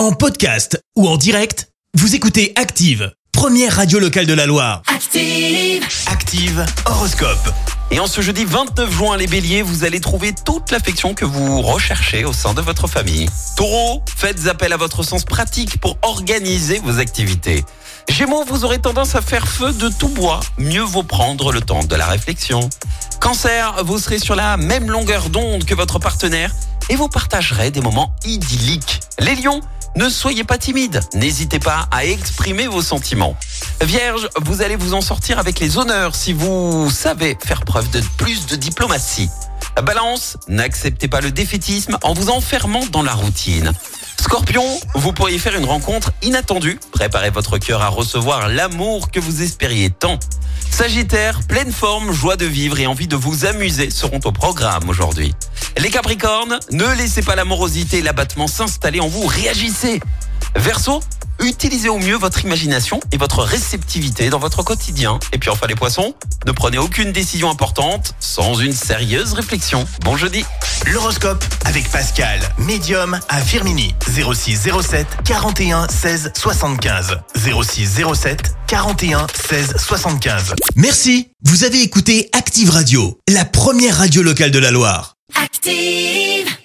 En podcast ou en direct, vous écoutez Active, première radio locale de la Loire. Active. Active Horoscope. Et en ce jeudi 29 juin, les béliers, vous allez trouver toute l'affection que vous recherchez au sein de votre famille. Taureau, faites appel à votre sens pratique pour organiser vos activités. Gémeaux, vous aurez tendance à faire feu de tout bois. Mieux vaut prendre le temps de la réflexion. Cancer, vous serez sur la même longueur d'onde que votre partenaire et vous partagerez des moments idylliques. Les lions, ne soyez pas timides. N'hésitez pas à exprimer vos sentiments. Vierge, vous allez vous en sortir avec les honneurs si vous savez faire preuve de plus de diplomatie. Balance, n'acceptez pas le défaitisme en vous enfermant dans la routine. Scorpion, vous pourriez faire une rencontre inattendue. Préparez votre cœur à recevoir l'amour que vous espériez tant. Sagittaire, pleine forme, joie de vivre et envie de vous amuser seront au programme aujourd'hui. Les Capricornes, ne laissez pas l'amorosité et l'abattement s'installer en vous, réagissez. Verseau, utilisez au mieux votre imagination et votre réceptivité dans votre quotidien. Et puis enfin les poissons, ne prenez aucune décision importante sans une sérieuse réflexion. Bon jeudi L'horoscope avec Pascal, médium à Firmini. 06 07 41 16 75. 06 07 41 16 75. Merci. Vous avez écouté Active Radio, la première radio locale de la Loire. Active.